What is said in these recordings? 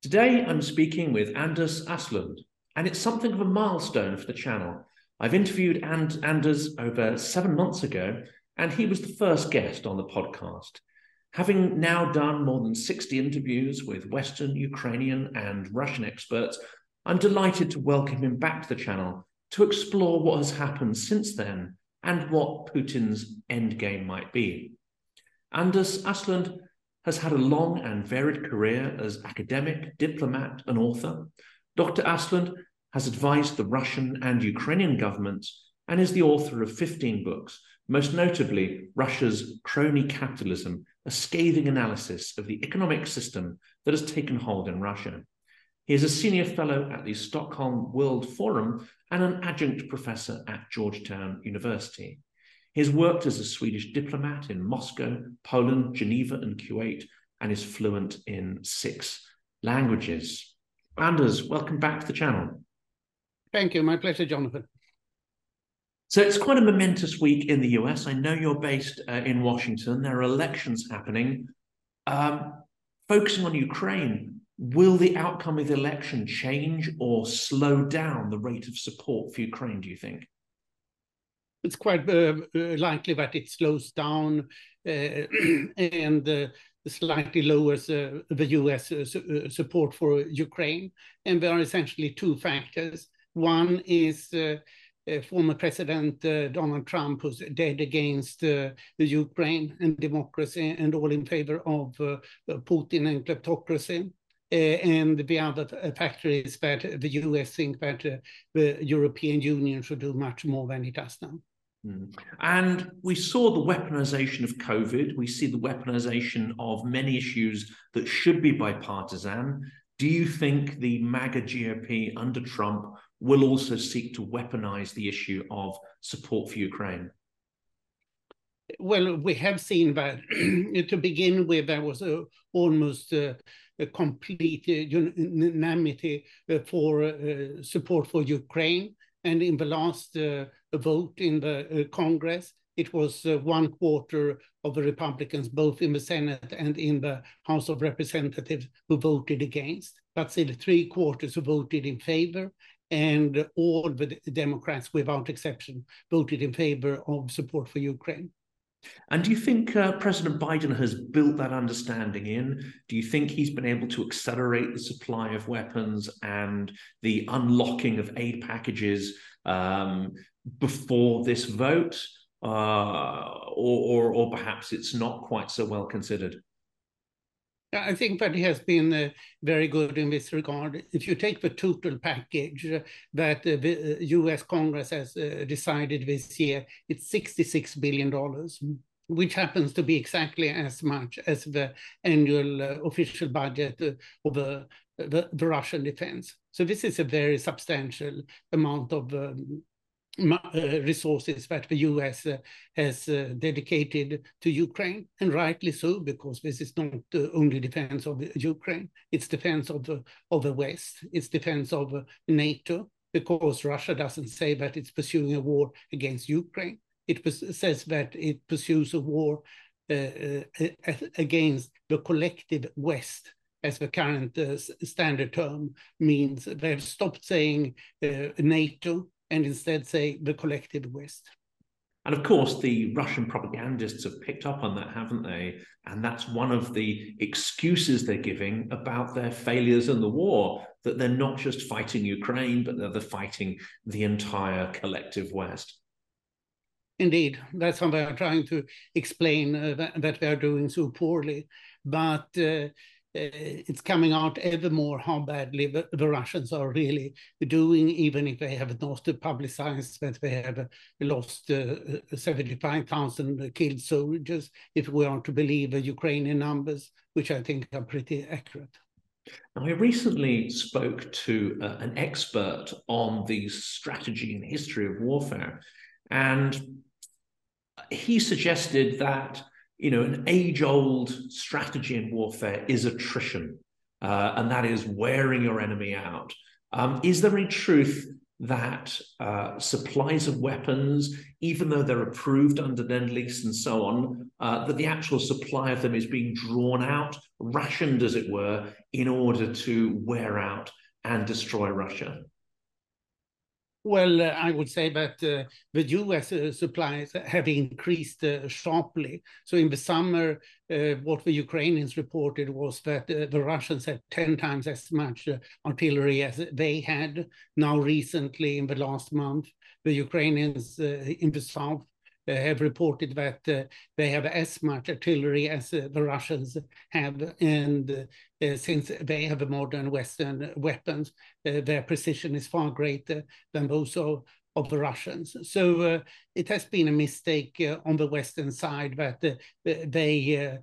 Today, I'm speaking with Anders Åslund, and it's something of a milestone for the channel. I've interviewed And- Anders over seven months ago, and he was the first guest on the podcast. Having now done more than 60 interviews with Western, Ukrainian, and Russian experts, I'm delighted to welcome him back to the channel to explore what has happened since then and what Putin's endgame might be. Anders Åslund has had a long and varied career as academic, diplomat, and author. Dr. Åslund has advised the Russian and Ukrainian governments and is the author of 15 books, most notably Russia's Crony Capitalism, a scathing analysis of the economic system that has taken hold in Russia. He is a senior fellow at the Stockholm World Forum and an adjunct professor at Georgetown University. He has worked as a Swedish diplomat in Moscow, Poland, Geneva, and Kuwait, and is fluent in six languages. Anders, welcome back to the channel. Thank you. My pleasure, Jonathan. So it's quite a momentous week in the US. I know you're based uh, in Washington. There are elections happening. Um, focusing on Ukraine, will the outcome of the election change or slow down the rate of support for Ukraine, do you think? It's quite uh, uh, likely that it slows down uh, and uh, slightly lowers uh, the US uh, su support for Ukraine. And there are essentially two factors. One is former President Donald Trump, who's dead against the Ukraine and democracy and all in favor of Putin and kleptocracy. Uh, and the other factor is that the US think that uh, the European Union should do much more than it does now. Mm. And we saw the weaponization of COVID. We see the weaponization of many issues that should be bipartisan. Do you think the MAGA GOP under Trump will also seek to weaponize the issue of support for Ukraine? Well, we have seen that to begin with, there was a, almost a, a complete uh, unanimity uh, for uh, support for Ukraine. And in the last uh, vote in the uh, Congress, it was uh, one quarter of the Republicans, both in the Senate and in the House of Representatives, who voted against. But still, three quarters who voted in favor, and all the Democrats, without exception, voted in favor of support for Ukraine. And do you think uh, President Biden has built that understanding in? Do you think he's been able to accelerate the supply of weapons and the unlocking of aid packages um, before this vote? Uh, or, or, or perhaps it's not quite so well considered? I think that he has been uh, very good in this regard. If you take the total package uh, that uh, the US uh, Congress has uh, decided this year, it's $66 billion, which happens to be exactly as much as the annual uh, official budget of the, the, the, Russian defense. So this is a very substantial amount of um, uh, resources that the US uh, has uh, dedicated to Ukraine, and rightly so, because this is not only defense of Ukraine, it's defense of the, of the West, it's defense of NATO, because Russia doesn't say that it's pursuing a war against Ukraine. It says that it pursues a war uh, against the collective West, as the current uh, standard term means. They've stopped saying uh, NATO and instead say the collective West. And of course, the Russian propagandists have picked up on that, haven't they? And that's one of the excuses they're giving about their failures in the war that they're not just fighting Ukraine, but they're fighting the entire collective West. Indeed, that's how they are trying to explain uh, that, that, they are doing so poorly. But uh, it's coming out ever more how badly the, Russians are really doing, even if they have not to publicized that they have lost uh, 75,000 killed soldiers, if we are to believe the Ukrainian numbers, which I think are pretty accurate. Now, I recently spoke to uh, an expert on the strategy and history of warfare, and he suggested that you know, an age old strategy in warfare is attrition, uh, and that is wearing your enemy out. Um, is there any truth that uh, supplies of weapons, even though they're approved under Lend Lease and so on, uh, that the actual supply of them is being drawn out, rationed, as it were, in order to wear out and destroy Russia? Well, uh, I would say that uh, the U.S. Uh, supplies have increased sharply. So in the summer, what the Ukrainians reported was that the Russians had 10 times as much artillery as they had. Now recently, in the last month, the Ukrainians in the south have reported that uh, they have as much artillery as uh, the Russians have. And uh, since they have modern Western weapons, their precision is far greater than those of, of the Russians. So it has been a mistake on the Western side that they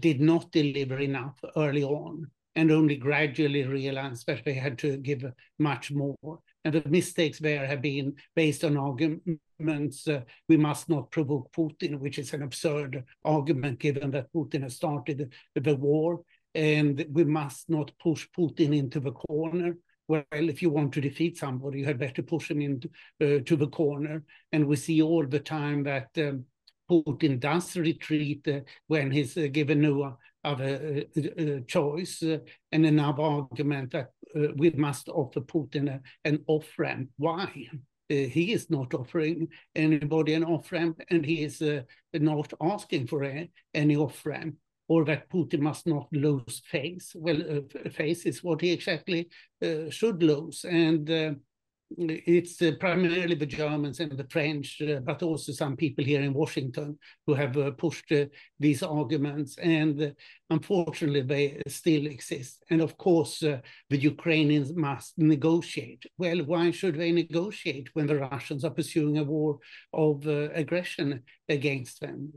did not deliver enough early on and only gradually realized that they had to give much more. And the mistakes there have been based on arguments uh, we must not provoke Putin, which is an absurd argument given that Putin has started the war. And we must not push Putin into the corner. Well, if you want to defeat somebody, you had better push him into uh, to the corner. And we see all the time that um, Putin does retreat uh, when he's uh, given a, other uh, choice. and another argument that we must offer Putin an off-ramp. Why? he is not offering anybody an off-ramp, and he is not asking for any off-ramp or that Putin must not lose face. Well, uh, face is what he exactly uh, should lose. And uh, it's uh, primarily the Germans and the French, uh, but also some people here in Washington who have uh, pushed uh, these arguments. And uh, unfortunately, they still exist. And of course, uh, the Ukrainians must negotiate. Well, why should they negotiate when the Russians are pursuing a war of aggression against them?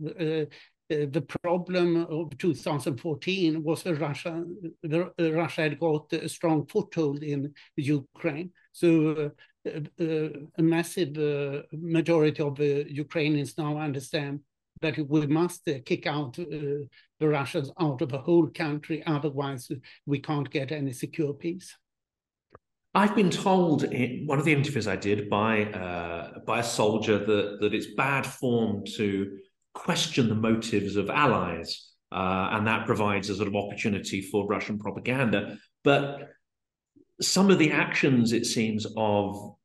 the problem of 2014 was that Russia, the, Russia had got a strong foothold in Ukraine. So uh, uh, a massive uh, majority of the Ukrainians now understand that we must kick out the Russians out of the whole country, otherwise we can't get any secure peace. I've been told in one of the interviews I did by uh, by a soldier that that it's bad form to question the motives of allies, uh, and that provides a sort of opportunity for Russian propaganda. But some of the actions, it seems, of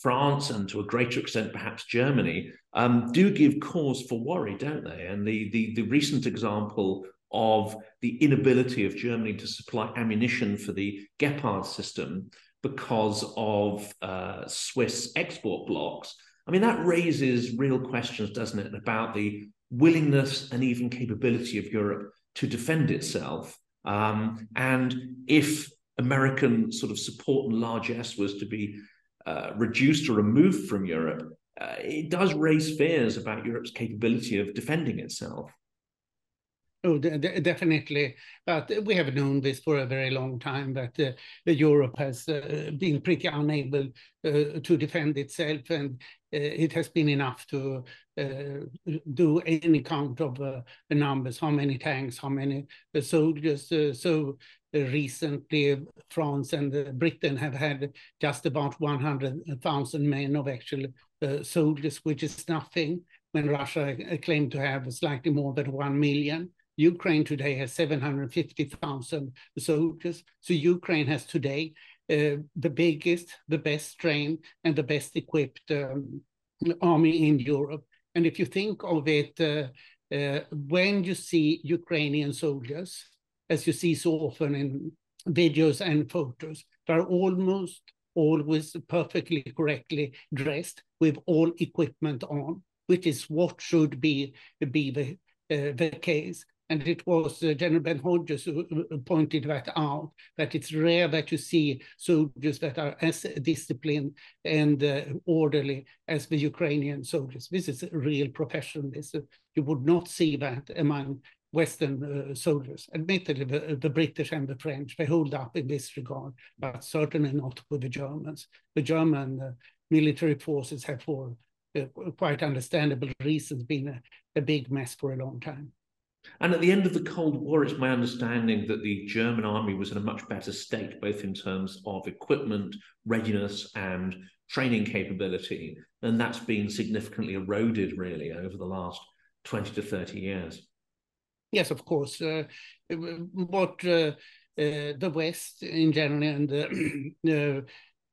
France and to a greater extent perhaps Germany um, do give cause for worry, don't they? And the, the the recent example of the inability of Germany to supply ammunition for the Gepard system because of uh, Swiss export blocks. I mean, that raises real questions, doesn't it, about the willingness and even capability of Europe to defend itself. Um, and if American sort of support and largesse was to be uh, reduced or removed from Europe, uh, it does raise fears about Europe's capability of defending itself. Oh, definitely. But we have known this for a very long time that uh, Europe has uh, been pretty unable uh, to defend itself, and uh, it has been enough to uh, do any count of uh, the numbers, how many tanks, how many soldiers. so recently, France and Britain have had just about 100,000 men of actual soldiers, which is nothing when Russia claimed to have slightly more than 1 million. Ukraine today has 750,000 soldiers. So Ukraine has today uh, the biggest, the best trained, and the best equipped um, army in Europe. And if you think of it, uh, uh, when you see Ukrainian soldiers, as you see so often in videos and photos, they're almost always perfectly correctly dressed with all equipment on, which is what should be, be the, uh, the case. And it was uh, General Ben Hodges who pointed that out, that it's rare that you see soldiers that are as disciplined and uh, orderly as the Ukrainian soldiers. This is real professionalism. You would not see that among Western uh, soldiers. Admittedly, the, the, British and the French, they hold up in this regard, but certainly not with the Germans. The German uh, military forces have, for uh, quite understandable reasons, been a, a big mess for a long time. And at the end of the Cold War, it's my understanding that the German army was in a much better state, both in terms of equipment, readiness, and training capability. And that's been significantly eroded, really, over the last 20 to 30 years. Yes, of course. Uh, what uh, uh, the West in general and uh,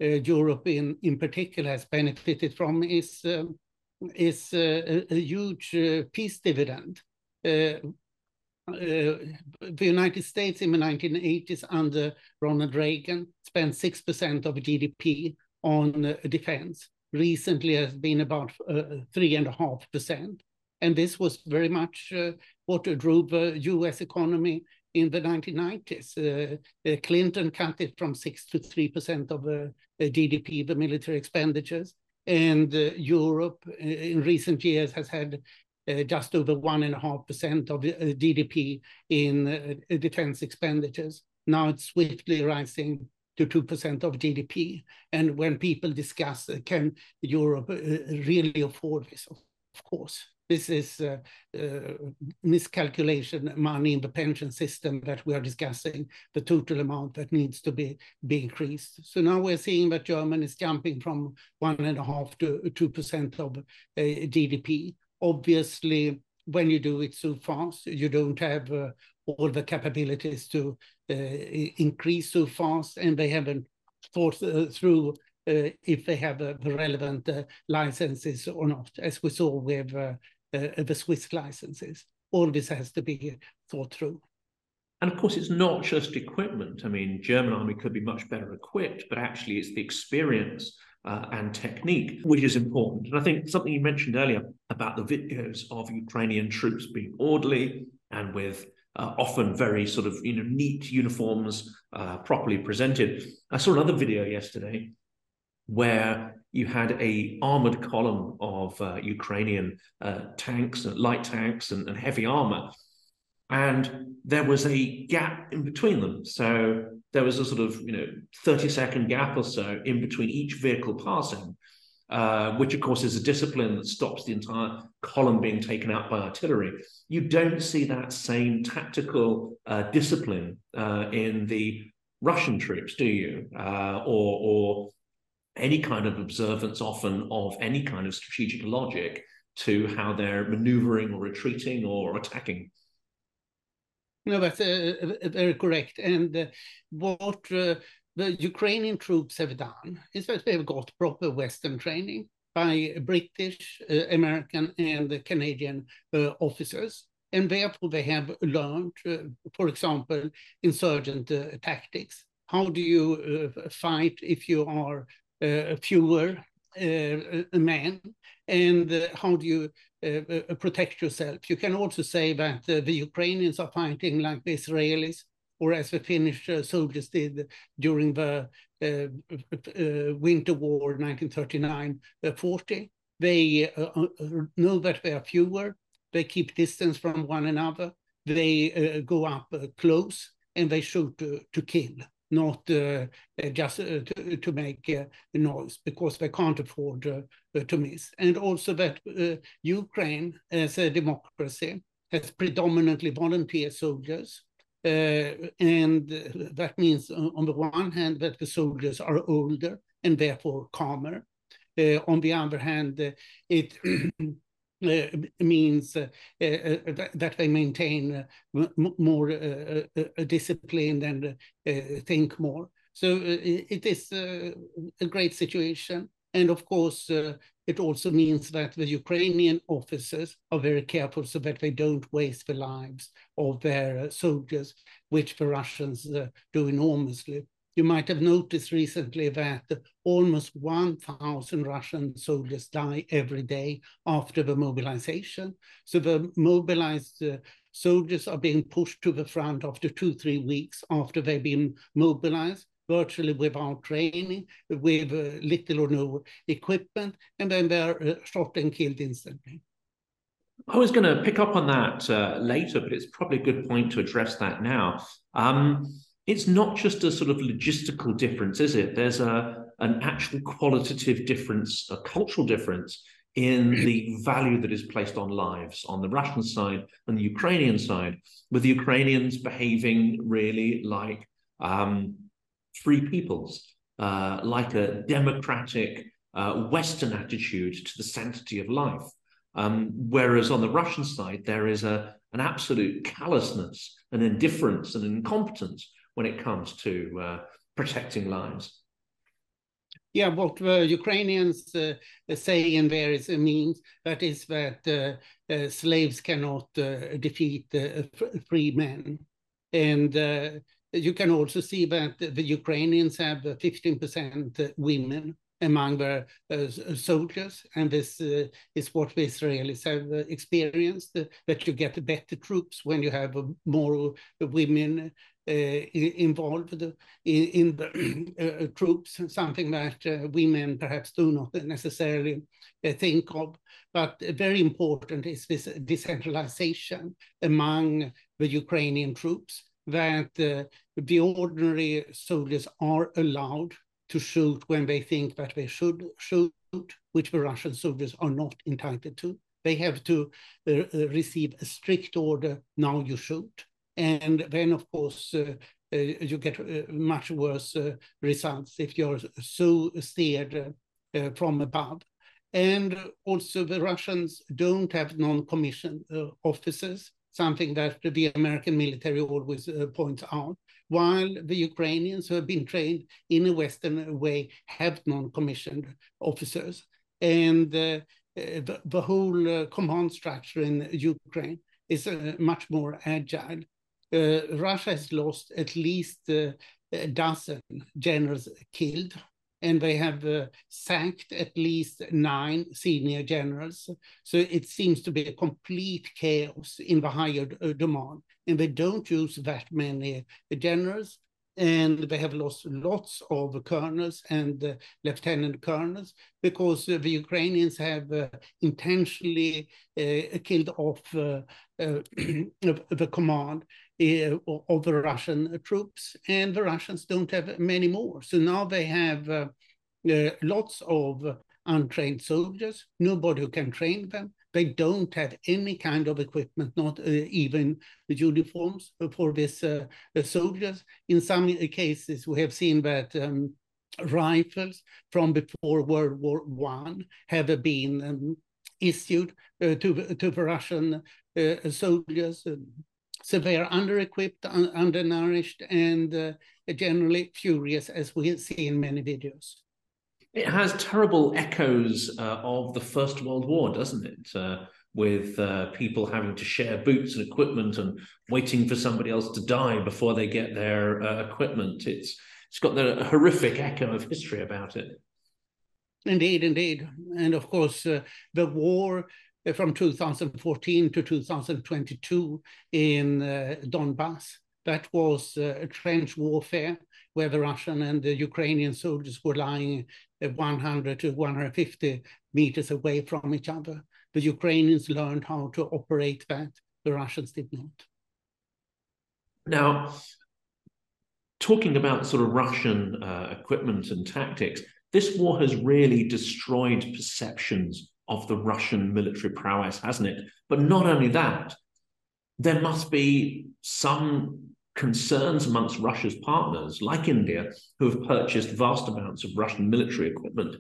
uh, Europe in, in particular has benefited from is, um, is a, a, huge peace dividend. Uh, the United States in the 1980s under Ronald Reagan spent 6% of GDP on uh, defense. Recently has been about uh, three and this was very much what drove the US economy in the 1990s. Uh, Clinton cut it from 6 to 3% of GDP, the military expenditures. And Europe in recent years has had uh, just over 1.5% of uh, GDP in uh, defense expenditures. Now it's swiftly rising to 2% of GDP. And when people discuss, can Europe really afford this? Of course. This is uh, uh, miscalculation money in the pension system that we are discussing, the total amount that needs to be, be increased. So now we're seeing that Germany is jumping from one and a half to 2% of uh, GDP obviously, when you do it so fast, you don't have uh, all the capabilities to increase so fast, and they haven't thought through uh, if they have uh, the relevant uh, licenses or not, as we saw with the Swiss licenses. All this has to be thought through. And of course, it's not just equipment. I mean, German army could be much better equipped, but actually, it's the experience uh, and technique, which is important. And I think something you mentioned earlier about the videos of Ukrainian troops being orderly and with uh, often very sort of you know neat uniforms uh, properly presented. I saw another video yesterday where you had a armored column of uh, Ukrainian uh, tanks, light tanks, and, and heavy armor, and there was a gap in between them. So there was a sort of you know 30 second gap or so in between each vehicle passing uh, which of course is a discipline that stops the entire column being taken out by artillery. You don't see that same tactical uh, discipline uh, in the russian troops do you? Uh, or or any kind of observance often of any kind of strategic logic to how they're maneuvering or retreating or attacking no, that's uh, uh, very correct. And uh, what uh, the Ukrainian troops have done is that they've got proper Western training by British, uh, American, and Canadian uh, officers. And therefore, they have learned, for example, insurgent tactics. How do you fight if you are Uh, fewer uh, men? And uh, how do you uh, uh, protect yourself. You can also say that uh, the Ukrainians are fighting like the Israelis, or as the Finnish soldiers did during the Winter War 1939-40. They know that they are fewer, they keep distance from one another, they go up close, and they shoot to kill not uh, uh, just uh, to, to, make noise because they can't afford to miss. And also that Ukraine, as a democracy, has predominantly volunteer soldiers. Uh, and that means, on the one hand, that the soldiers are older and therefore calmer. Uh, on the other hand, it uh, Uh, means uh, uh, uh that they maintain uh, more discipline and think more. So it is a great situation. And of course, uh, it also means that the Ukrainian officers are very careful so that they don't waste the lives of their soldiers, which the Russians uh, do enormously. You might have noticed recently that almost 1,000 Russian soldiers die every day after the mobilization. So the mobilized uh, soldiers are being pushed to the front after two, three weeks after they've been mobilized virtually without training, with uh, little or no equipment, and then they're uh, shot and killed instantly. I was going to pick up on that uh, later, but it's probably a good point to address that now. Um, it's not just a sort of logistical difference, is it? There's a an actual qualitative difference, a cultural difference in the value that is placed on lives on the Russian side and the Ukrainian side, with the Ukrainians behaving really like um, free peoples, uh, like a democratic uh, Western attitude to the sanctity of life. Um, whereas on the Russian side, there is a, an absolute callousness, an indifference, and incompetence when it comes to uh, protecting lives. Yeah, what the Ukrainians uh, say in various means that is that uh, uh, slaves cannot uh, defeat free men, and uh, you can also see that the Ukrainians have 15% women among their uh, soldiers, and this uh, is what the Israelis have uh, experienced, that you get better troops when you have more women Eh, involved in, in the uh, troops, something that uh, women perhaps do not necessarily eh, think of. But very important is this decentralization among the Ukrainian troops, that uh, the ordinary soldiers are allowed to shoot when they think that they should shoot, which the Russian soldiers are not entitled to. They have to uh, uh, receive a strict order, now you shoot. And then, of course, uh, uh, you get uh, much worse results if you're so steered from above. And also the Russians don't have non-commissioned officers, something that the American military always points out while the Ukrainians who have been trained in a Western way have non-commissioned officers. And uh, the, the, whole uh, command structure in Ukraine is uh, much more agile. Uh, Russia has lost at least uh, a dozen generals killed and they have uh, sacked at least nine senior generals. So it seems to be a complete chaos in the higher uh, demand. And they don't use that many generals. And they have lost lots of colonels and uh, lieutenant colonels because uh, the Ukrainians have uh, intentionally uh, killed off the command uh, of the Russian troops, and the Russians don't have many more. So now they have uh, uh, lots of untrained soldiers, nobody who can train them. They don't have any kind of equipment, not uh, even the uniforms for these uh, soldiers. In some cases, we have seen that um, rifles from before World War One have been um, issued uh, to, to the Russian uh, soldiers. So they are under-equipped, un undernourished, and uh, generally furious, as we see in many videos. It has terrible echoes uh, of the First World War, doesn't it? Uh, with uh, people having to share boots and equipment and waiting for somebody else to die before they get their uh, equipment. It's it's got the horrific echo of history about it. Indeed, indeed, and of course, uh, the war from 2014 to 2022 in uh, Donbass. That was uh, trench warfare where the Russian and the Ukrainian soldiers were lying 100 to 150 meters away from each other. The Ukrainians learned how to operate that, the Russians did not. Now, talking about sort of Russian uh, equipment and tactics, this war has really destroyed perceptions of the Russian military prowess, hasn't it? But not only that, there must be some concerns amongst Russia's partners, like India, who have purchased vast amounts of Russian military equipment.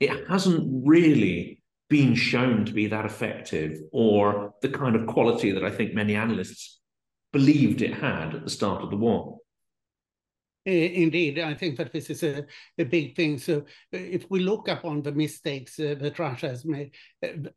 It hasn't really been shown to be that effective or the kind of quality that I think many analysts believed it had at the start of the war. Eh, indeed, I think that this is a, a big thing. So, eh, if we look upon the mistakes uh, that Russia has made,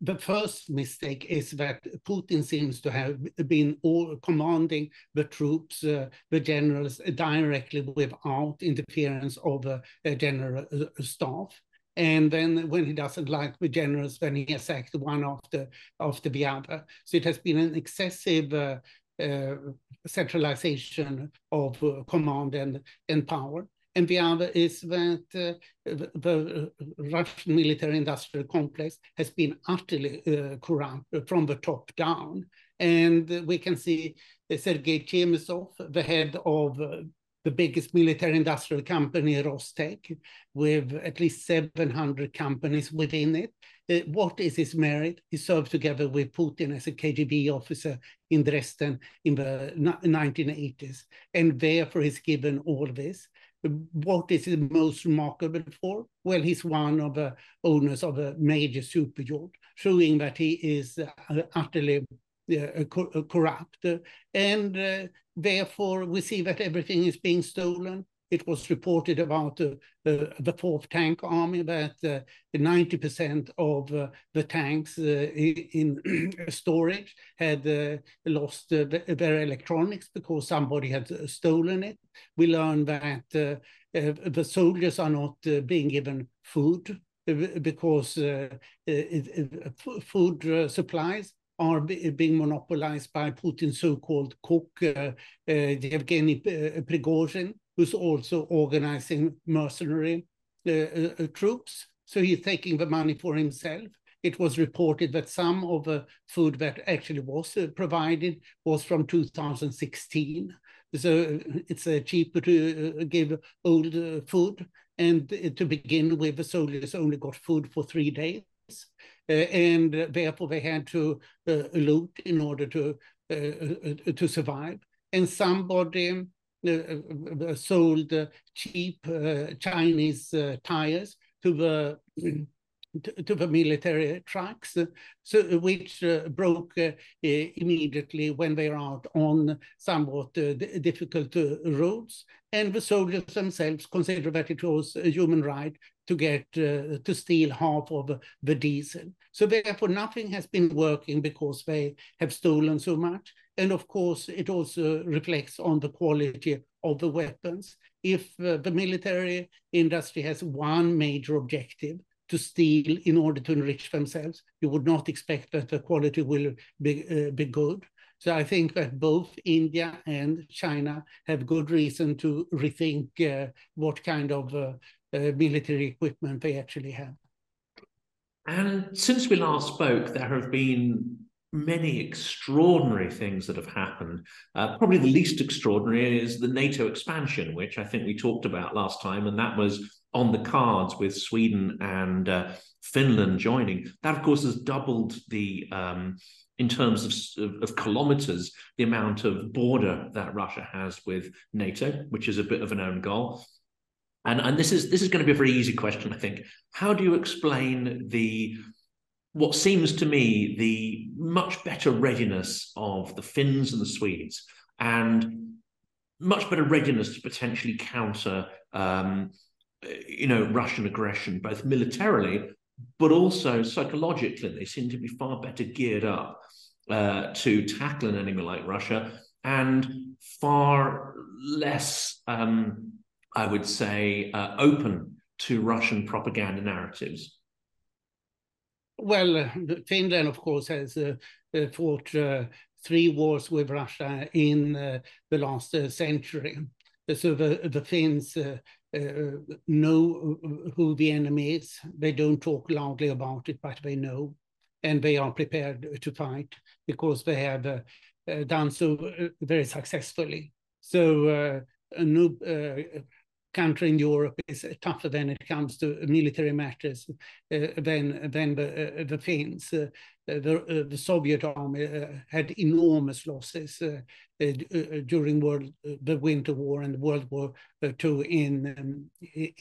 the first mistake is that Putin seems to have been all commanding the troops, uh, the generals, directly without interference of a general staff. And then when he doesn't like the generals, then he attacks one after after the other. So it has been an excessive centralization of uh, command and, and power. And the other is that uh, the Russian military industrial complex has been utterly corrupt from the top down. And we can see Sergei Chemezov, the head of the biggest military industrial company, Rostec, with at least 700 companies within it. Uh, what is his merit? He served together with Putin as a KGB officer in Dresden in the 1980s, and therefore he's given all this. What is he most remarkable for? Well, he's one of the owners of a major super yacht, showing that he is uh, utterly uh, corrupt. And uh, therefore, we see that everything is being stolen it was reported about uh, uh, the fourth tank army that uh, 90% of uh, the tanks uh, in, storage had uh, lost their electronics because somebody had stolen it. We learned that the soldiers are not being given food because food supplies are being monopolized by Putin's so-called cook, uh, Yevgeny Prigozhin, who's also organizing mercenary uh, uh, uh, troops. So he's taking the money for himself. It was reported that some of the food that actually was uh, provided was from 2016. So it's uh, cheaper to uh, give old food. And to begin with, the soldiers only got food for three days. and therefore they had to loot in order to, to survive. And somebody uh, uh, sold cheap uh, Chinese tires to the to the military trucks, so which uh, broke uh, immediately when they are out on somewhat uh, difficult roads. And the soldiers themselves considered that it was a human right to get to steal half of the diesel. So therefore, nothing has been working because they have stolen so much. And of course, it also reflects on the quality of the weapons. If uh, the military industry has one major objective, to steal in order to enrich themselves, you would not expect that the quality will be, uh, be good. So I think that both India and China have good reason to rethink uh, what kind of uh, uh military equipment they actually have. And since we last spoke, there have been many extraordinary things that have happened. Uh, probably the least extraordinary is the NATO expansion, which I think we talked about last time, and that was on the cards with Sweden and uh, Finland joining. That, of course, has doubled the. Um, in terms of, of, of, kilometers, the amount of border that Russia has with NATO, which is a bit of an own goal. And, and this is this is going to be a very easy question, I think. How do you explain the what seems to me the much better readiness of the Finns and the Swedes, and much better readiness to potentially counter, um, you know, Russian aggression, both militarily but also psychologically. They seem to be far better geared up uh, to tackle an enemy like Russia, and far less, um, I would say, uh, open to Russian propaganda narratives. Well, Finland, of course, has uh, uh, fought uh, three wars with Russia in the last century. So the, the Finns know who the enemy is. They don't talk loudly about it, but they know. And they are prepared to fight because they have uh, uh, done so uh, very successfully. So, no, country in Europe is tougher than it comes to military matters uh, than than the, uh, the Finns. Uh, the, the Soviet army had enormous losses during world the Winter War and World War II in um,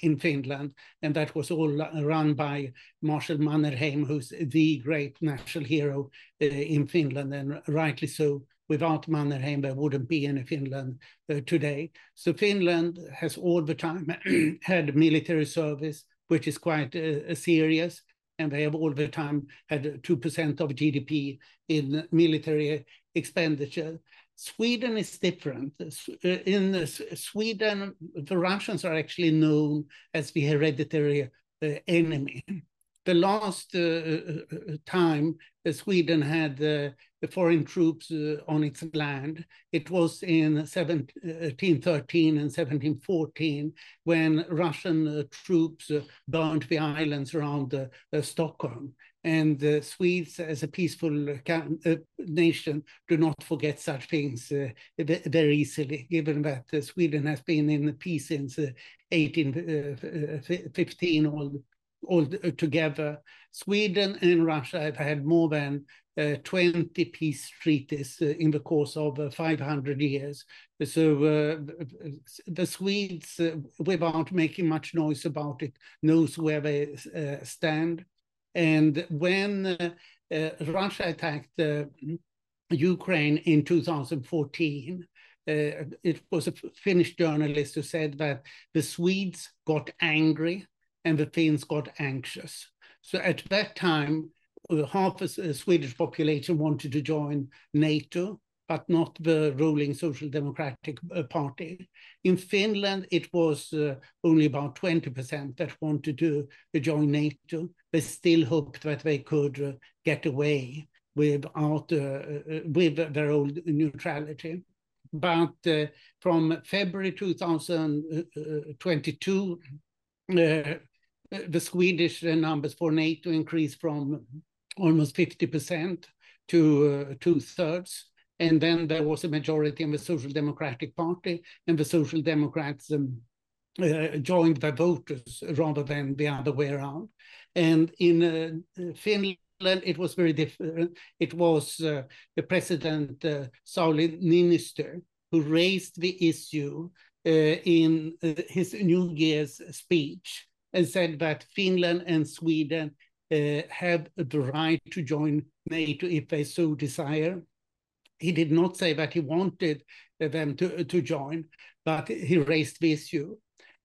in Finland, and that was all run by Marshal Mannerheim, who's the great national hero in Finland, and rightly so without Mannerheim, there wouldn't be any Finland uh, today. So Finland has all the time had military service, which is quite uh, serious. And they have all the time had 2% of GDP in military expenditure. Sweden is different. Uh, in Sweden, the Russians are actually known as the hereditary uh, enemy the last uh, uh, uh time Sweden had uh, foreign troops uh, on its land, it was in 1713 and 1714 when Russian troops burned the islands around Stockholm. And the Swedes, as a peaceful nation, do not forget such things very easily, given that Sweden has been in peace since 1815 all all together. Sweden and Russia have had more than uh, 20 peace treaties uh, in the course of uh, 500 years. So uh, the Swedes, uh, without making much noise about it, knows where they uh, stand. And when Russia attacked Ukraine in 2014, it was a Finnish journalist who said that the Swedes got angry and the Finns got anxious. So at that time, uh, half the Swedish population wanted to join NATO, but not the ruling Social Democratic uh, Party. In Finland, it was uh, only about 20% that wanted to join NATO. They still hoped that they could uh, get away without uh, uh with their old neutrality. But from February 2022, the Swedish numbers for NATO increased from almost 50% to uh, two thirds. And then there was a majority in the Social Democratic Party, and the Social Democrats um, uh, joined the voters rather than the other way around. And in uh, Finland, it was very different. It was uh, the President uh, Sauli Niinistö who raised the issue uh, in uh, his New Year's speech and said that Finland and Sweden uh, have the right to join NATO if they so desire. He did not say that he wanted them to, to join, but he raised the issue.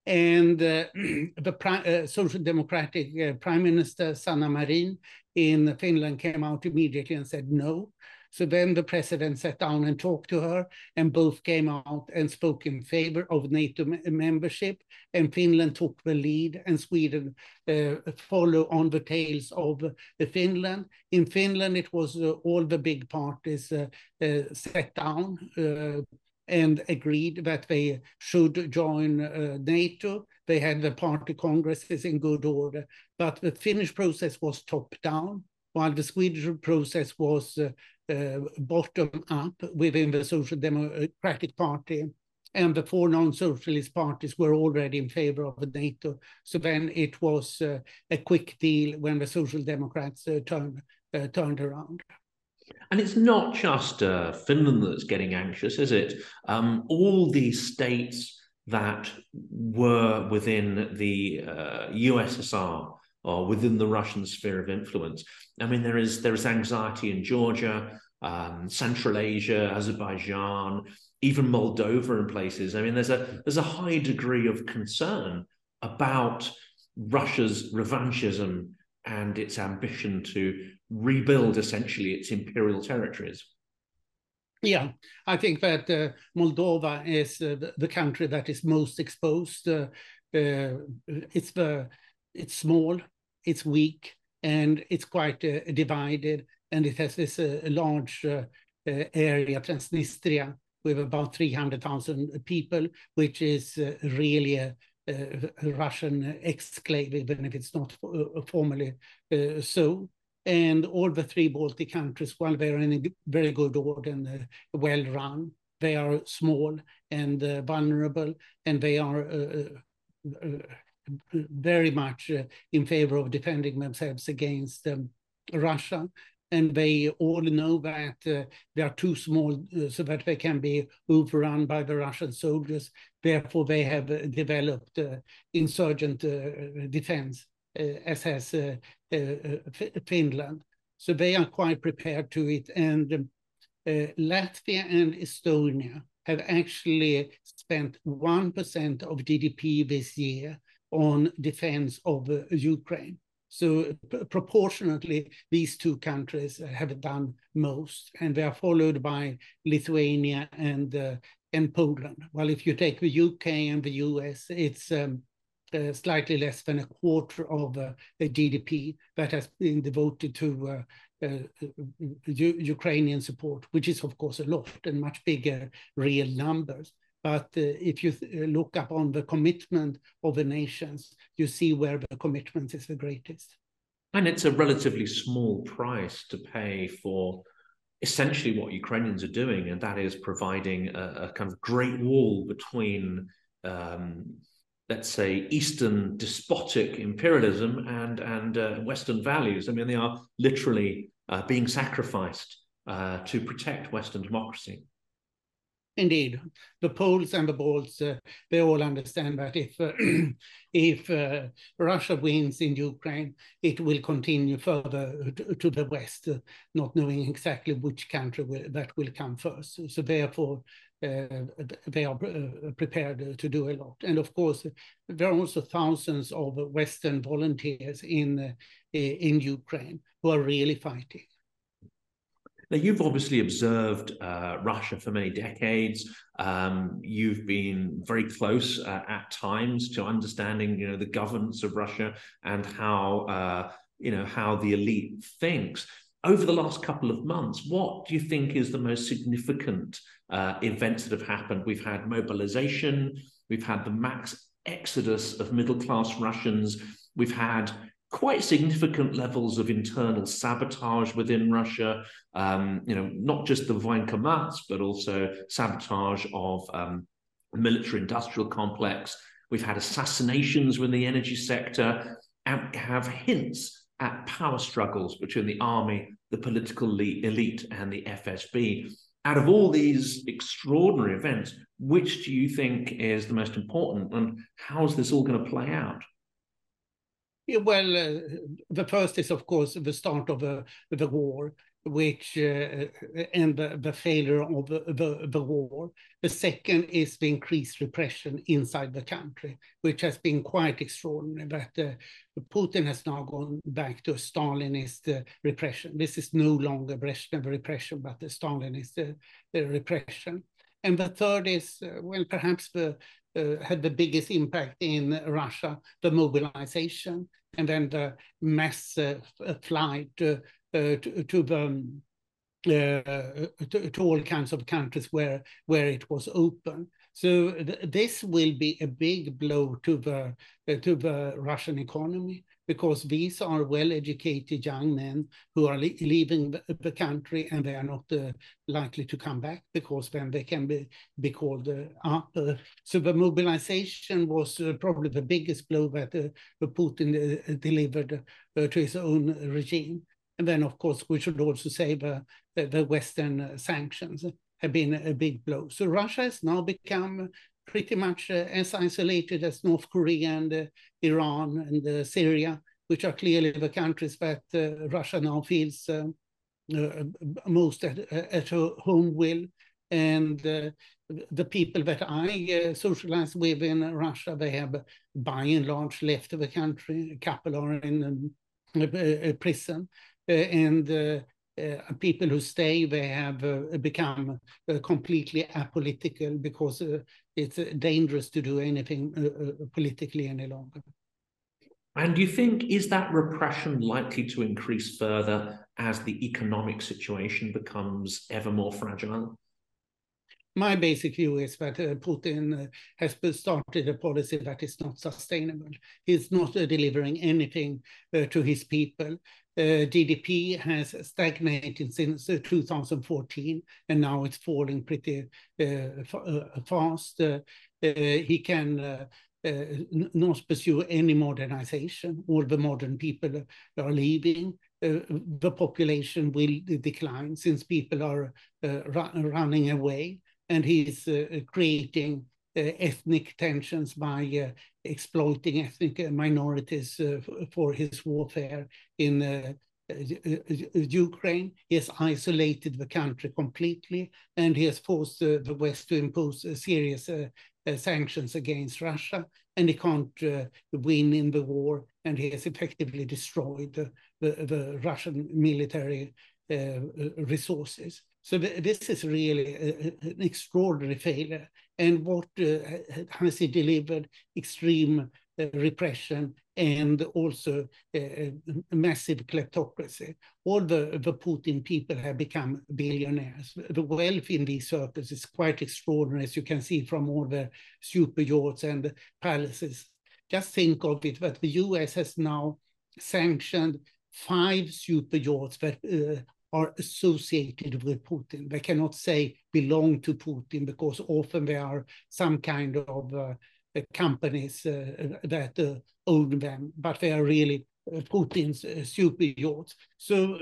And uh, the uh, Social Democratic uh, Prime Minister Sanna Marin in Finland came out immediately and said no. So then the president sat down and talked to her, and both came out and spoke in favor of NATO membership. And Finland took the lead, and Sweden uh, follow on the tails of uh, Finland. In Finland, it was uh, all the big parties uh, uh, sat down uh, and agreed that they should join NATO. They had the party congresses in good order, but the Finnish process was top down while the Swedish process was uh, uh, bottom up within the Social Democratic Party, and the four non-socialist parties were already in favor of NATO. So then it was uh, a quick deal when the Social Democrats uh, turned uh, turned around. And it's not just uh, Finland that's getting anxious, is it? Um, all these states that were within the USSR or within the Russian sphere of influence. I mean, there is there is anxiety in Georgia, um, Central Asia, Azerbaijan, even Moldova and places. I mean, there's a there's a high degree of concern about Russia's revanchism and its ambition to rebuild essentially its imperial territories. Yeah, I think that uh, Moldova is uh, the, country that is most exposed. Uh, uh it's the it's small, it's weak, and it's quite uh, divided. And it has this uh, large uh, uh, area, Transnistria, with about 300,000 people, which is uh, really a, a, Russian exclave, even if it's not uh, formally so. And all the three Baltic countries, while they're in a very good order and well run, they are small and vulnerable, and they are very much uh, in favor of defending themselves against um, Russia. And they all know that uh, they are too small uh, so that they can be overrun by the Russian soldiers. Therefore, they have uh, developed uh, insurgent uh, defense, as has Finland. So they are quite prepared to it. And um, Latvia and Estonia have actually spent 1% of GDP this year on defense of uh, Ukraine. So proportionately, these two countries have done most, and they are followed by Lithuania and uh, and Poland. Well, if you take the UK and the US, it's um, uh, slightly less than a quarter of uh, GDP that has been devoted to uh, uh, Ukrainian support, which is of course a lot and much bigger real numbers. But uh, if you uh, look upon the commitment of the nations, you see where the commitment is the greatest. And it's a relatively small price to pay for essentially what Ukrainians are doing, and that is providing a, a kind of great wall between um, let's say, Eastern despotic imperialism and and uh, Western values. I mean, they are literally uh, being sacrificed uh, to protect Western democracy. Indeed, the Poles and the Balts, uh, they all understand that if uh, if uh, Russia wins in Ukraine, it will continue further to, to the west, uh, not knowing exactly which country will, that will come first. So therefore, uh, they are uh, prepared to do a lot. And of course, there are also thousands of Western volunteers in in Ukraine who are really fighting. Now, you've obviously observed uh, Russia for many decades. Um, you've been very close uh, at times to understanding, you know, the governance of Russia and how, uh, you know, how the elite thinks. Over the last couple of months, what do you think is the most significant uh, events that have happened? We've had mobilization. We've had the max exodus of middle class Russians. We've had quite significant levels of internal sabotage within Russia. Um, you know, not just the Voenkomats, but also sabotage of um, military-industrial complex. We've had assassinations within the energy sector, and have hints at power struggles between the army, the political elite, and the FSB. Out of all these extraordinary events, which do you think is the most important, and how is this all going to play out? Well, uh, the first is, of course, the start of the, the war, which uh, and the, the failure of the, the, the, war. The second is the increased repression inside the country, which has been quite extraordinary. But uh, Putin has now gone back to Stalinist uh, repression. This is no longer Brezhnev repression, but the Stalinist uh, repression. And the third is, uh, well, perhaps the uh, had the biggest impact in Russia, the mobilization and then the mass uh, flight uh, uh, to, to the um, to, to, all kinds of countries where where it was open. So th this will be a big blow to the to the Russian economy because these are well-educated young men who are leaving the, country and they are not uh, likely to come back because then they can be, be called uh, up. Uh, so the mobilization was uh, probably the biggest blow that uh, Putin delivered to his own regime. And then, of course, we should also say the, the Western sanctions have been a big blow. So Russia has now become pretty much uh, as isolated as North Korea and uh, Iran and uh, Syria, which are clearly the countries that Russia now feels most at, at home will. And the people that I socialize with in Russia, they have by and large left the country. A couple are in um, prison. and uh, people who stay, they have uh, become uh, completely apolitical because it's dangerous to do anything uh, uh, politically any longer. And do you think is that repression likely to increase further as the economic situation becomes ever more fragile? My basic view is that uh, Putin uh, has started a policy that is not sustainable. He's not uh, delivering anything to his people. Uh, GDP has stagnated since uh, 2014, and now it's falling pretty uh, fast. he can not pursue any modernization. All the modern people are leaving. the population will decline since people are running away, and he's uh, creating uh, ethnic tensions by uh, exploiting ethnic minorities uh, for his warfare in uh, uh, Ukraine. He has isolated the country completely, and he has forced the West to impose serious sanctions against Russia, and he can't win in the war, and he has effectively destroyed the, the, the Russian military resources. So this is really a, an extraordinary failure. And what uh, has he delivered? Extreme uh, repression and also uh, massive kleptocracy. All the, the Putin people have become billionaires. The wealth in these circles is quite extraordinary, as you can see from all the super yachts and palaces. Just think of it that the US has now sanctioned five super yachts that uh, are associated with Putin. They cannot say belong to Putin because often they are some kind of uh, companies that own them, but they are really Putin's super yachts. So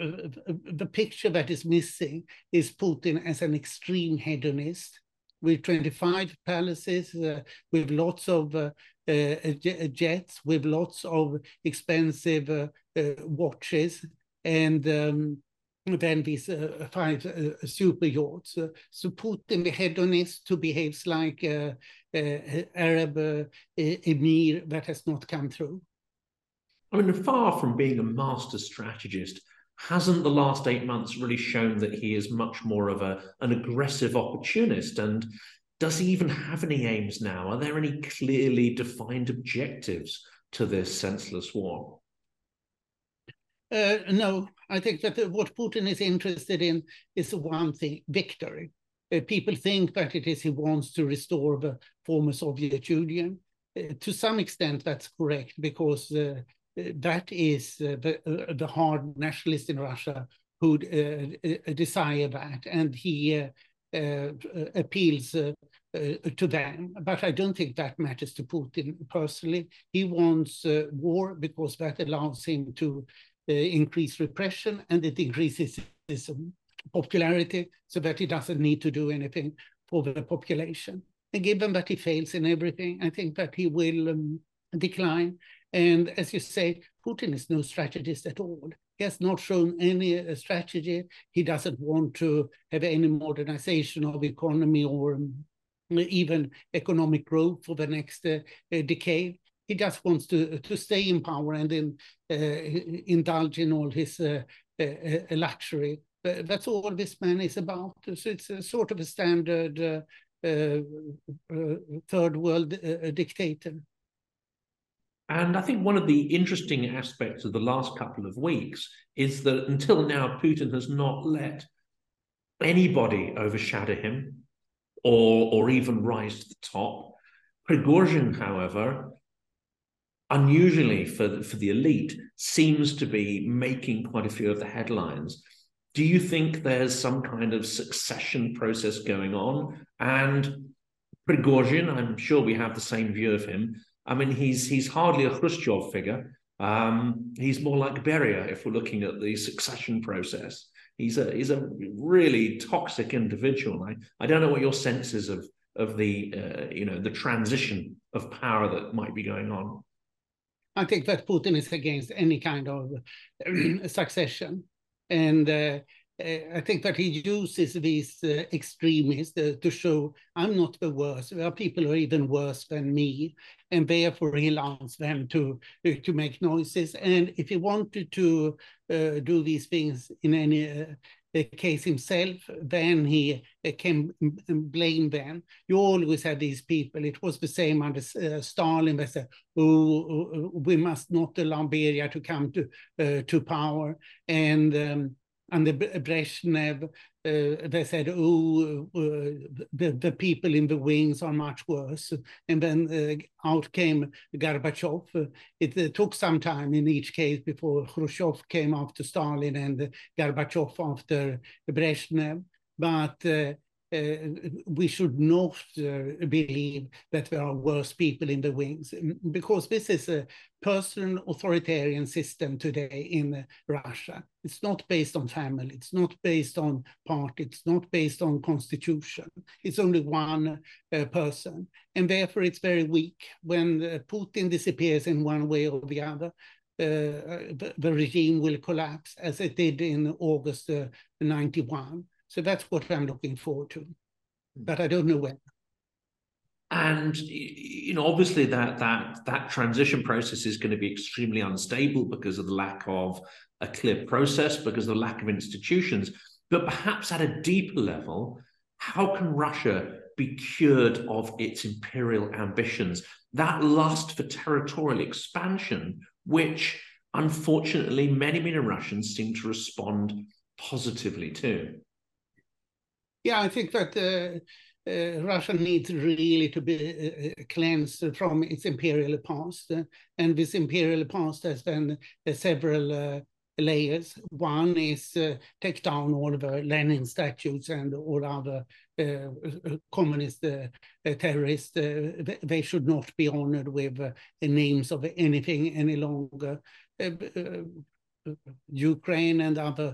the picture that is missing is Putin as an extreme hedonist with 25 palaces, uh, with lots of uh, uh, jets, with lots of expensive watches, and um, then these five super yachts. Uh, so Putin, the hedonist, who behaves like uh, uh, an Arab emir that has not come through. I mean, far from being a master strategist, hasn't the last eight months really shown that he is much more of a, an aggressive opportunist? And does he even have any aims now? Are there any clearly defined objectives to this senseless war? Uh, no, I think that what Putin is interested in is one thing victory. Uh, people think that it is he wants to restore the former Soviet Union. Uh, to some extent, that's correct because uh, that is uh, the, uh, the hard nationalist in Russia who uh, desire that, and he appeals to them. But I don't think that matters to Putin personally. He wants war because that allows him to increase repression and it increases his popularity so that he doesn't need to do anything for the population. And given that he fails in everything, I think that he will um, decline. And as you say, Putin is no strategist at all. He has not shown any uh, strategy. He doesn't want to have any modernization of economy or um, even economic growth for the next uh, uh, decade. He just wants to to stay in power and then uh, indulge in all his uh, uh, luxury. that's all this man is about. So it's a sort of a standard third world dictator. And I think one of the interesting aspects of the last couple of weeks is that until now, Putin has not let anybody overshadow him or, or even rise to the top. Prigozhin, however, unusually for the, for the elite, seems to be making quite a few of the headlines. Do you think there's some kind of succession process going on? And Prigozhin, I'm sure we have the same view of him, I mean, he's he's hardly a Khrushchev figure. Um, he's more like Beria if we're looking at the succession process. He's a he's a really toxic individual. I, I don't know what your sense is of of the uh, you know the transition of power that might be going on. I think that Putin is against any kind of succession, and uh, uh, I think that he uses these uh, extremists uh, to show I'm not the worst. There are people who are even worse than me, and therefore he allows them to uh, to make noises. And if he wanted to uh, do these things in any uh, case himself, then he can blame them. You always had these people. It was the same under Stalin. They said, "Oh, we must not allow Beria to come to to power," and um, under Brezhnev, uh, they said, oh, uh, the, the people in the wings are much worse. And then uh, out came Gorbachev. It, took some time in each case before Khrushchev came after Stalin and Gorbachev after Brezhnev. But uh, we should not uh, believe that there are worse people in the wings because this is a personal authoritarian system today in Russia. It's not based on family, it's not based on party, it's not based on constitution. It's only one uh, person. And therefore it's very weak. When uh, Putin disappears in one way or the other, uh, the, the, regime will collapse as it did in August uh, 91. So that's what I'm looking forward to, hmm. but I don't know when. And you know, obviously that that that transition process is going to be extremely unstable because of the lack of a clear process, because of the lack of institutions. But perhaps at a deeper level, how can Russia be cured of its imperial ambitions? That lust for territorial expansion, which unfortunately many, many Russians seem to respond positively to. Yeah, I think that uh, uh, Russia needs really to be uh, cleansed from its imperial past. and this imperial past has then several layers. One is uh, take down all the Lenin statues and all other uh, communist uh, terrorists. Uh, they should not be honored with uh, names of anything any longer. Ukraine and other uh,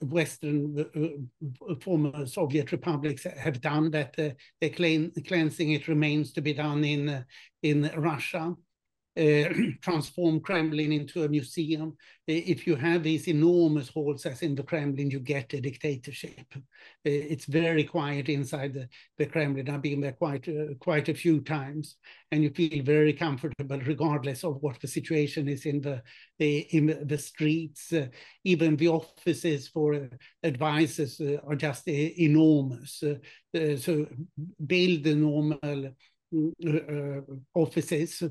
Western uh, former Soviet republics have done that. Uh, the cleansing it remains to be done in in Russia. Uh, transform Kremlin into a museum. Uh, if you have these enormous halls as in the Kremlin, you get a dictatorship. Uh, it's very quiet inside the, the Kremlin. I've been there quite, uh, quite a few times, and you feel very comfortable regardless of what the situation is in the, in the streets. Uh, even the offices for uh, advisors are just enormous. so build the normal mm, offices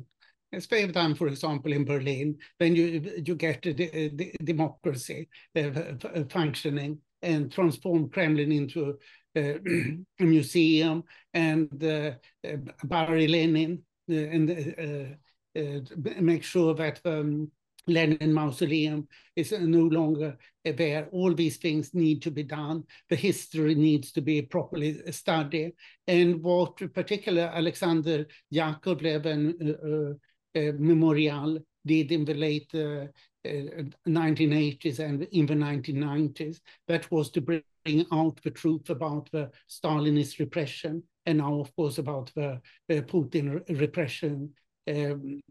as they've for example, in Berlin, then you you get the, the democracy uh, functioning and transform Kremlin into uh, a museum and uh, bury Lenin and make sure that um, Lenin Mausoleum is no longer there. All these things need to be done. The history needs to be properly studied. And what particular Alexander Yakovlev and uh, memorial did in the late 1980s uh, uh, and in the 1990s. That was to bring out the truth about the Stalinist repression and now, of course, about the Putin repression um,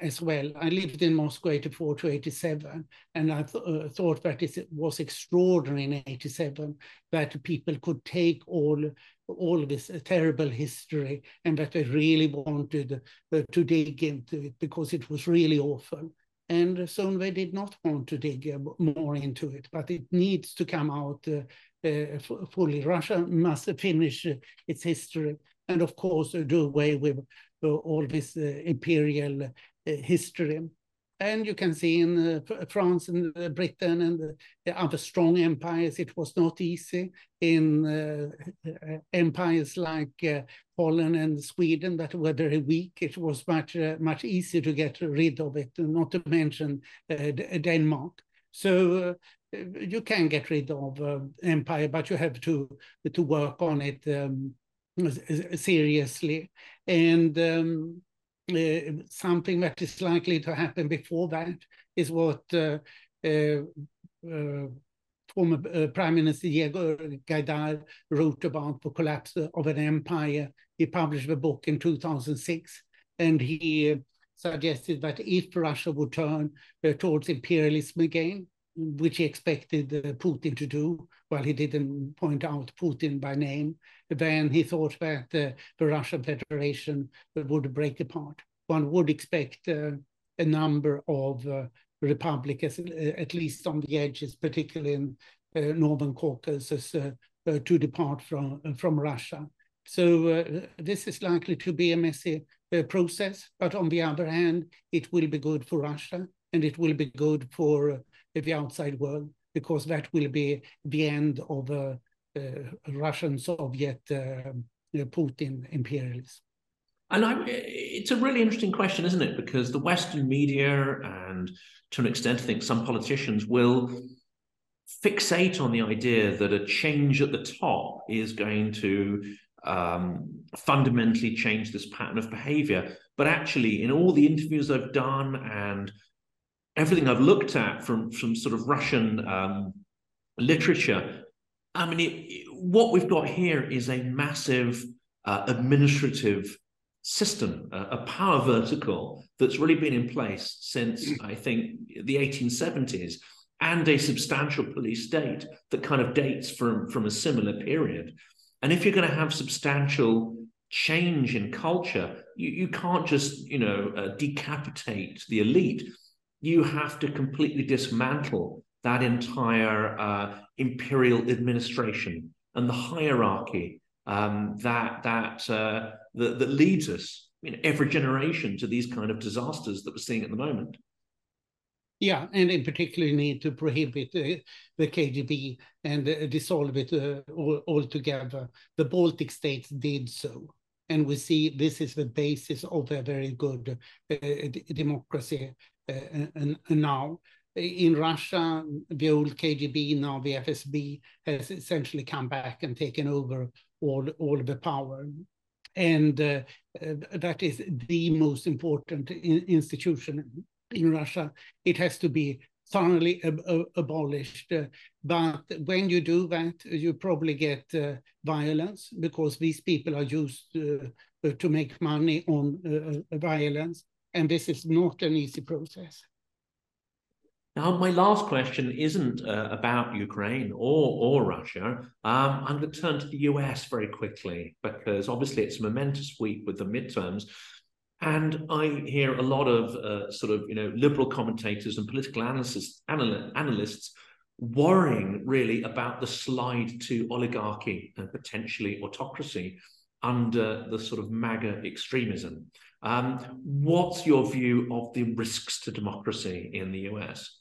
as well. I lived in Moscow 84 to 87, and I th uh, thought that it was extraordinary in 87 that people could take all all this terrible history and that they really wanted uh, to dig into it because it was really awful. And so they did not want to dig uh, more into it, but it needs to come out uh, uh fully. Russia must finish uh, its history and, of course, do away with all this imperial history. And you can see in uh, France and uh, Britain and the other strong empires, it was not easy. In empires like Poland and Sweden that were very weak, it was much much easier to get rid of it. Not to mention Denmark. So you can get rid of uh, empire, but you have to to work on it um, seriously. And um, uh, something that is likely to happen before that is what uh, uh, former Prime Minister Yegor Gaidar wrote about the collapse of an empire. He published a book in 2006, and he suggested that if Russia would turn towards imperialism again, which he expected uh, Putin to do, while he didn't point out Putin by name, then he thought that uh, the Russian Federation would break apart. One would expect uh, a number of uh, republics, uh, at least on the edges, particularly in uh, Northern Caucasus, to depart from, from Russia. So this is likely to be a messy process, but on the other hand, it will be good for Russia and it will be good for the outside world because that will be the end of a, Russian Soviet uh, Putin imperialism. And I, it's a really interesting question, isn't it? Because the Western media and to an extent, I think some politicians will fixate on the idea that a change at the top is going to um, fundamentally change this pattern of behavior. But actually, in all the interviews I've done and everything I've looked at from from sort of Russian um, literature, I mean, it, what we've got here is a massive uh, administrative system, a, a, power vertical that's really been in place since I think the 1870s, and a substantial police state that kind of dates from from a similar period. And if you're going to have substantial change in culture, you, you can't just you know uh, decapitate the elite you have to completely dismantle that entire uh, imperial administration and the hierarchy um, that that, uh, that that leads us in every generation to these kind of disasters that we're seeing at the moment. Yeah, and in particular, you need to prohibit uh, the KGB and uh, dissolve it uh, altogether. The Baltic states did so, and we see this is the basis of a very good uh, democracy and, and now. in Russia, the old KGB, now the FSB, has essentially come back and taken over all, all the power. And uh, that is the most important in, institution in Russia. It has to be thoroughly ab abolished. Uh, but when you do that, you probably get uh, violence because these people are used to make money on violence. And this is not an easy process. Now, my last question isn't uh, about Ukraine or, or Russia. Um, I'm going to turn to the US very quickly because obviously it's a momentous week with the midterms. And I hear a lot of uh, sort of, you know, liberal commentators and political analysts, anal- analysts worrying really about the slide to oligarchy and potentially autocracy under the sort of MAGA extremism. Um, what's your view of the risks to democracy in the US?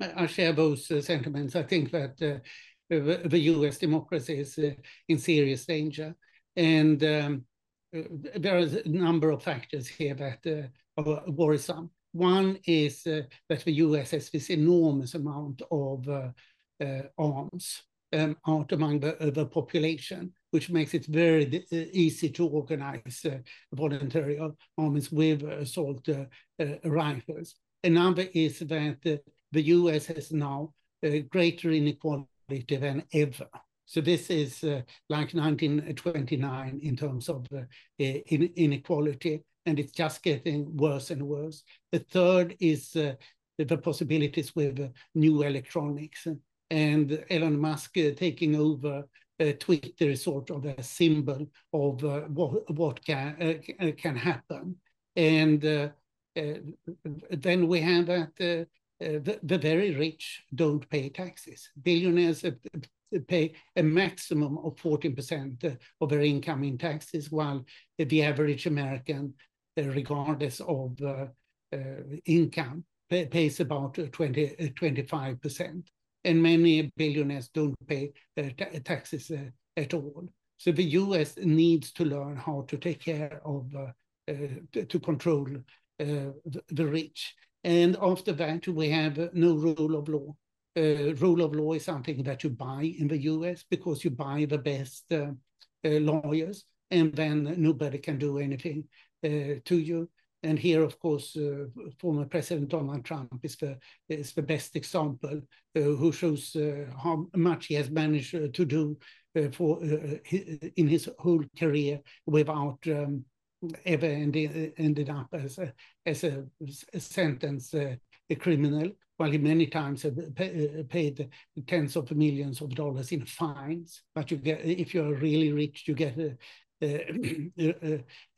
I share both uh, sentiments. I think that uh, the, US democracy is uh, in serious danger. And um, uh, there are a number of factors here that uh, are worrisome. One is uh, that the US has this enormous amount of arms um, out among the, the, population, which makes it very easy to organize voluntary armies with assault rifles. Another is that the US has now greater inequality than ever. So this is uh, like 1929 in terms of uh, inequality, and it's just getting worse and worse. The third is uh, the possibilities with uh, new electronics and Elon Musk uh, taking over uh, Twitter is sort of a symbol of uh, what, what can, uh, can happen. And uh, then we have that the, the, very rich don't pay taxes. Billionaires pay a maximum of 14% of their income in taxes, while the average American, uh, regardless of uh, uh, income, pays about 20, 25%. And many billionaires don't pay taxes at all. So the US needs to learn how to take care of, to control the rich. And after that, we have no rule of law uh, rule of law is something that you buy in the US because you buy the best uh, uh, lawyers and then nobody can do anything uh, to you. And here, of course, uh, former President Donald Trump is the, is the best example uh, who shows how much he has managed to do for in his whole career without um, ever ended, ended up as a, as a, a sentence a criminal while he many times uh, paid tens of millions of dollars in fines. But you get, if you're really rich, you get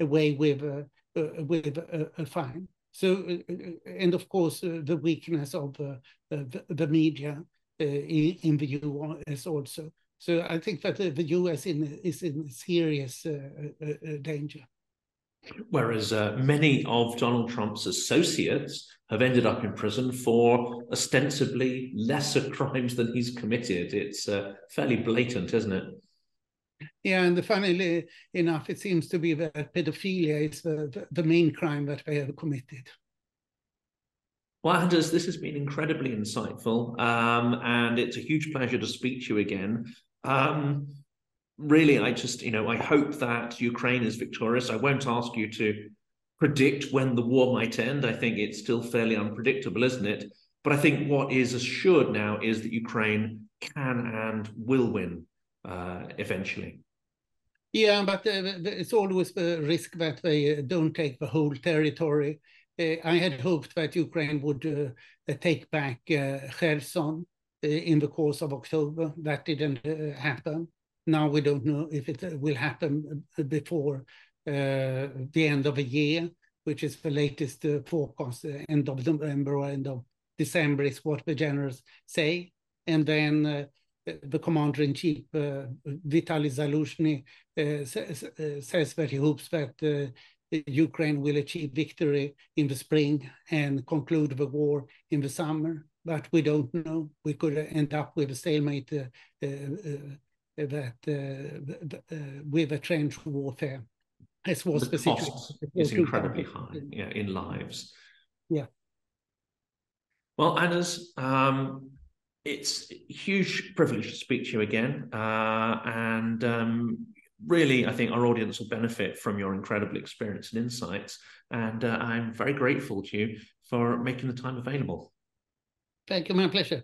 away with with a, a, fine. So, and of course, uh, the weakness of uh, the, the, media uh, in, in, the US also. So I think that the US in, is in serious uh, danger. Whereas uh, many of Donald Trump's associates have ended up in prison for ostensibly lesser crimes than he's committed. It's uh, fairly blatant, isn't it? Yeah, and funnily enough, it seems to be that pedophilia is the, the main crime that they have committed. Well, Anders, this has been incredibly insightful, um, and it's a huge pleasure to speak to you again. Um, really, I just, you know, I hope that Ukraine is victorious. I won't ask you to predict when the war might end. I think it's still fairly unpredictable, isn't it? But I think what is assured now is that Ukraine can and will win uh, eventually. Yeah, but uh, it's always the risk that they uh, don't take the whole territory. Uh, I had hoped that Ukraine would uh, take back uh, Kherson in the course of October. That didn't happen. Now we don't know if it uh, will happen uh, before uh, the end of the year, which is the latest forecast, end of November or end of December is what the generals say. And then the commander-in-chief, uh, Vitaly Zaluzhny, uh, says, uh, says, that he hopes that Ukraine will achieve victory in the spring and conclude the war in the summer. But we don't know. We could end up with a stalemate that uh, uh, with a trench warfare, as was the, the cost is incredibly high, yeah, in lives. Yeah. Well, Anders, um, it's a huge privilege to speak to you again. Uh, and um, really, I think our audience will benefit from your incredible experience and insights. And uh, I'm very grateful to you for making the time available. Thank you, my pleasure.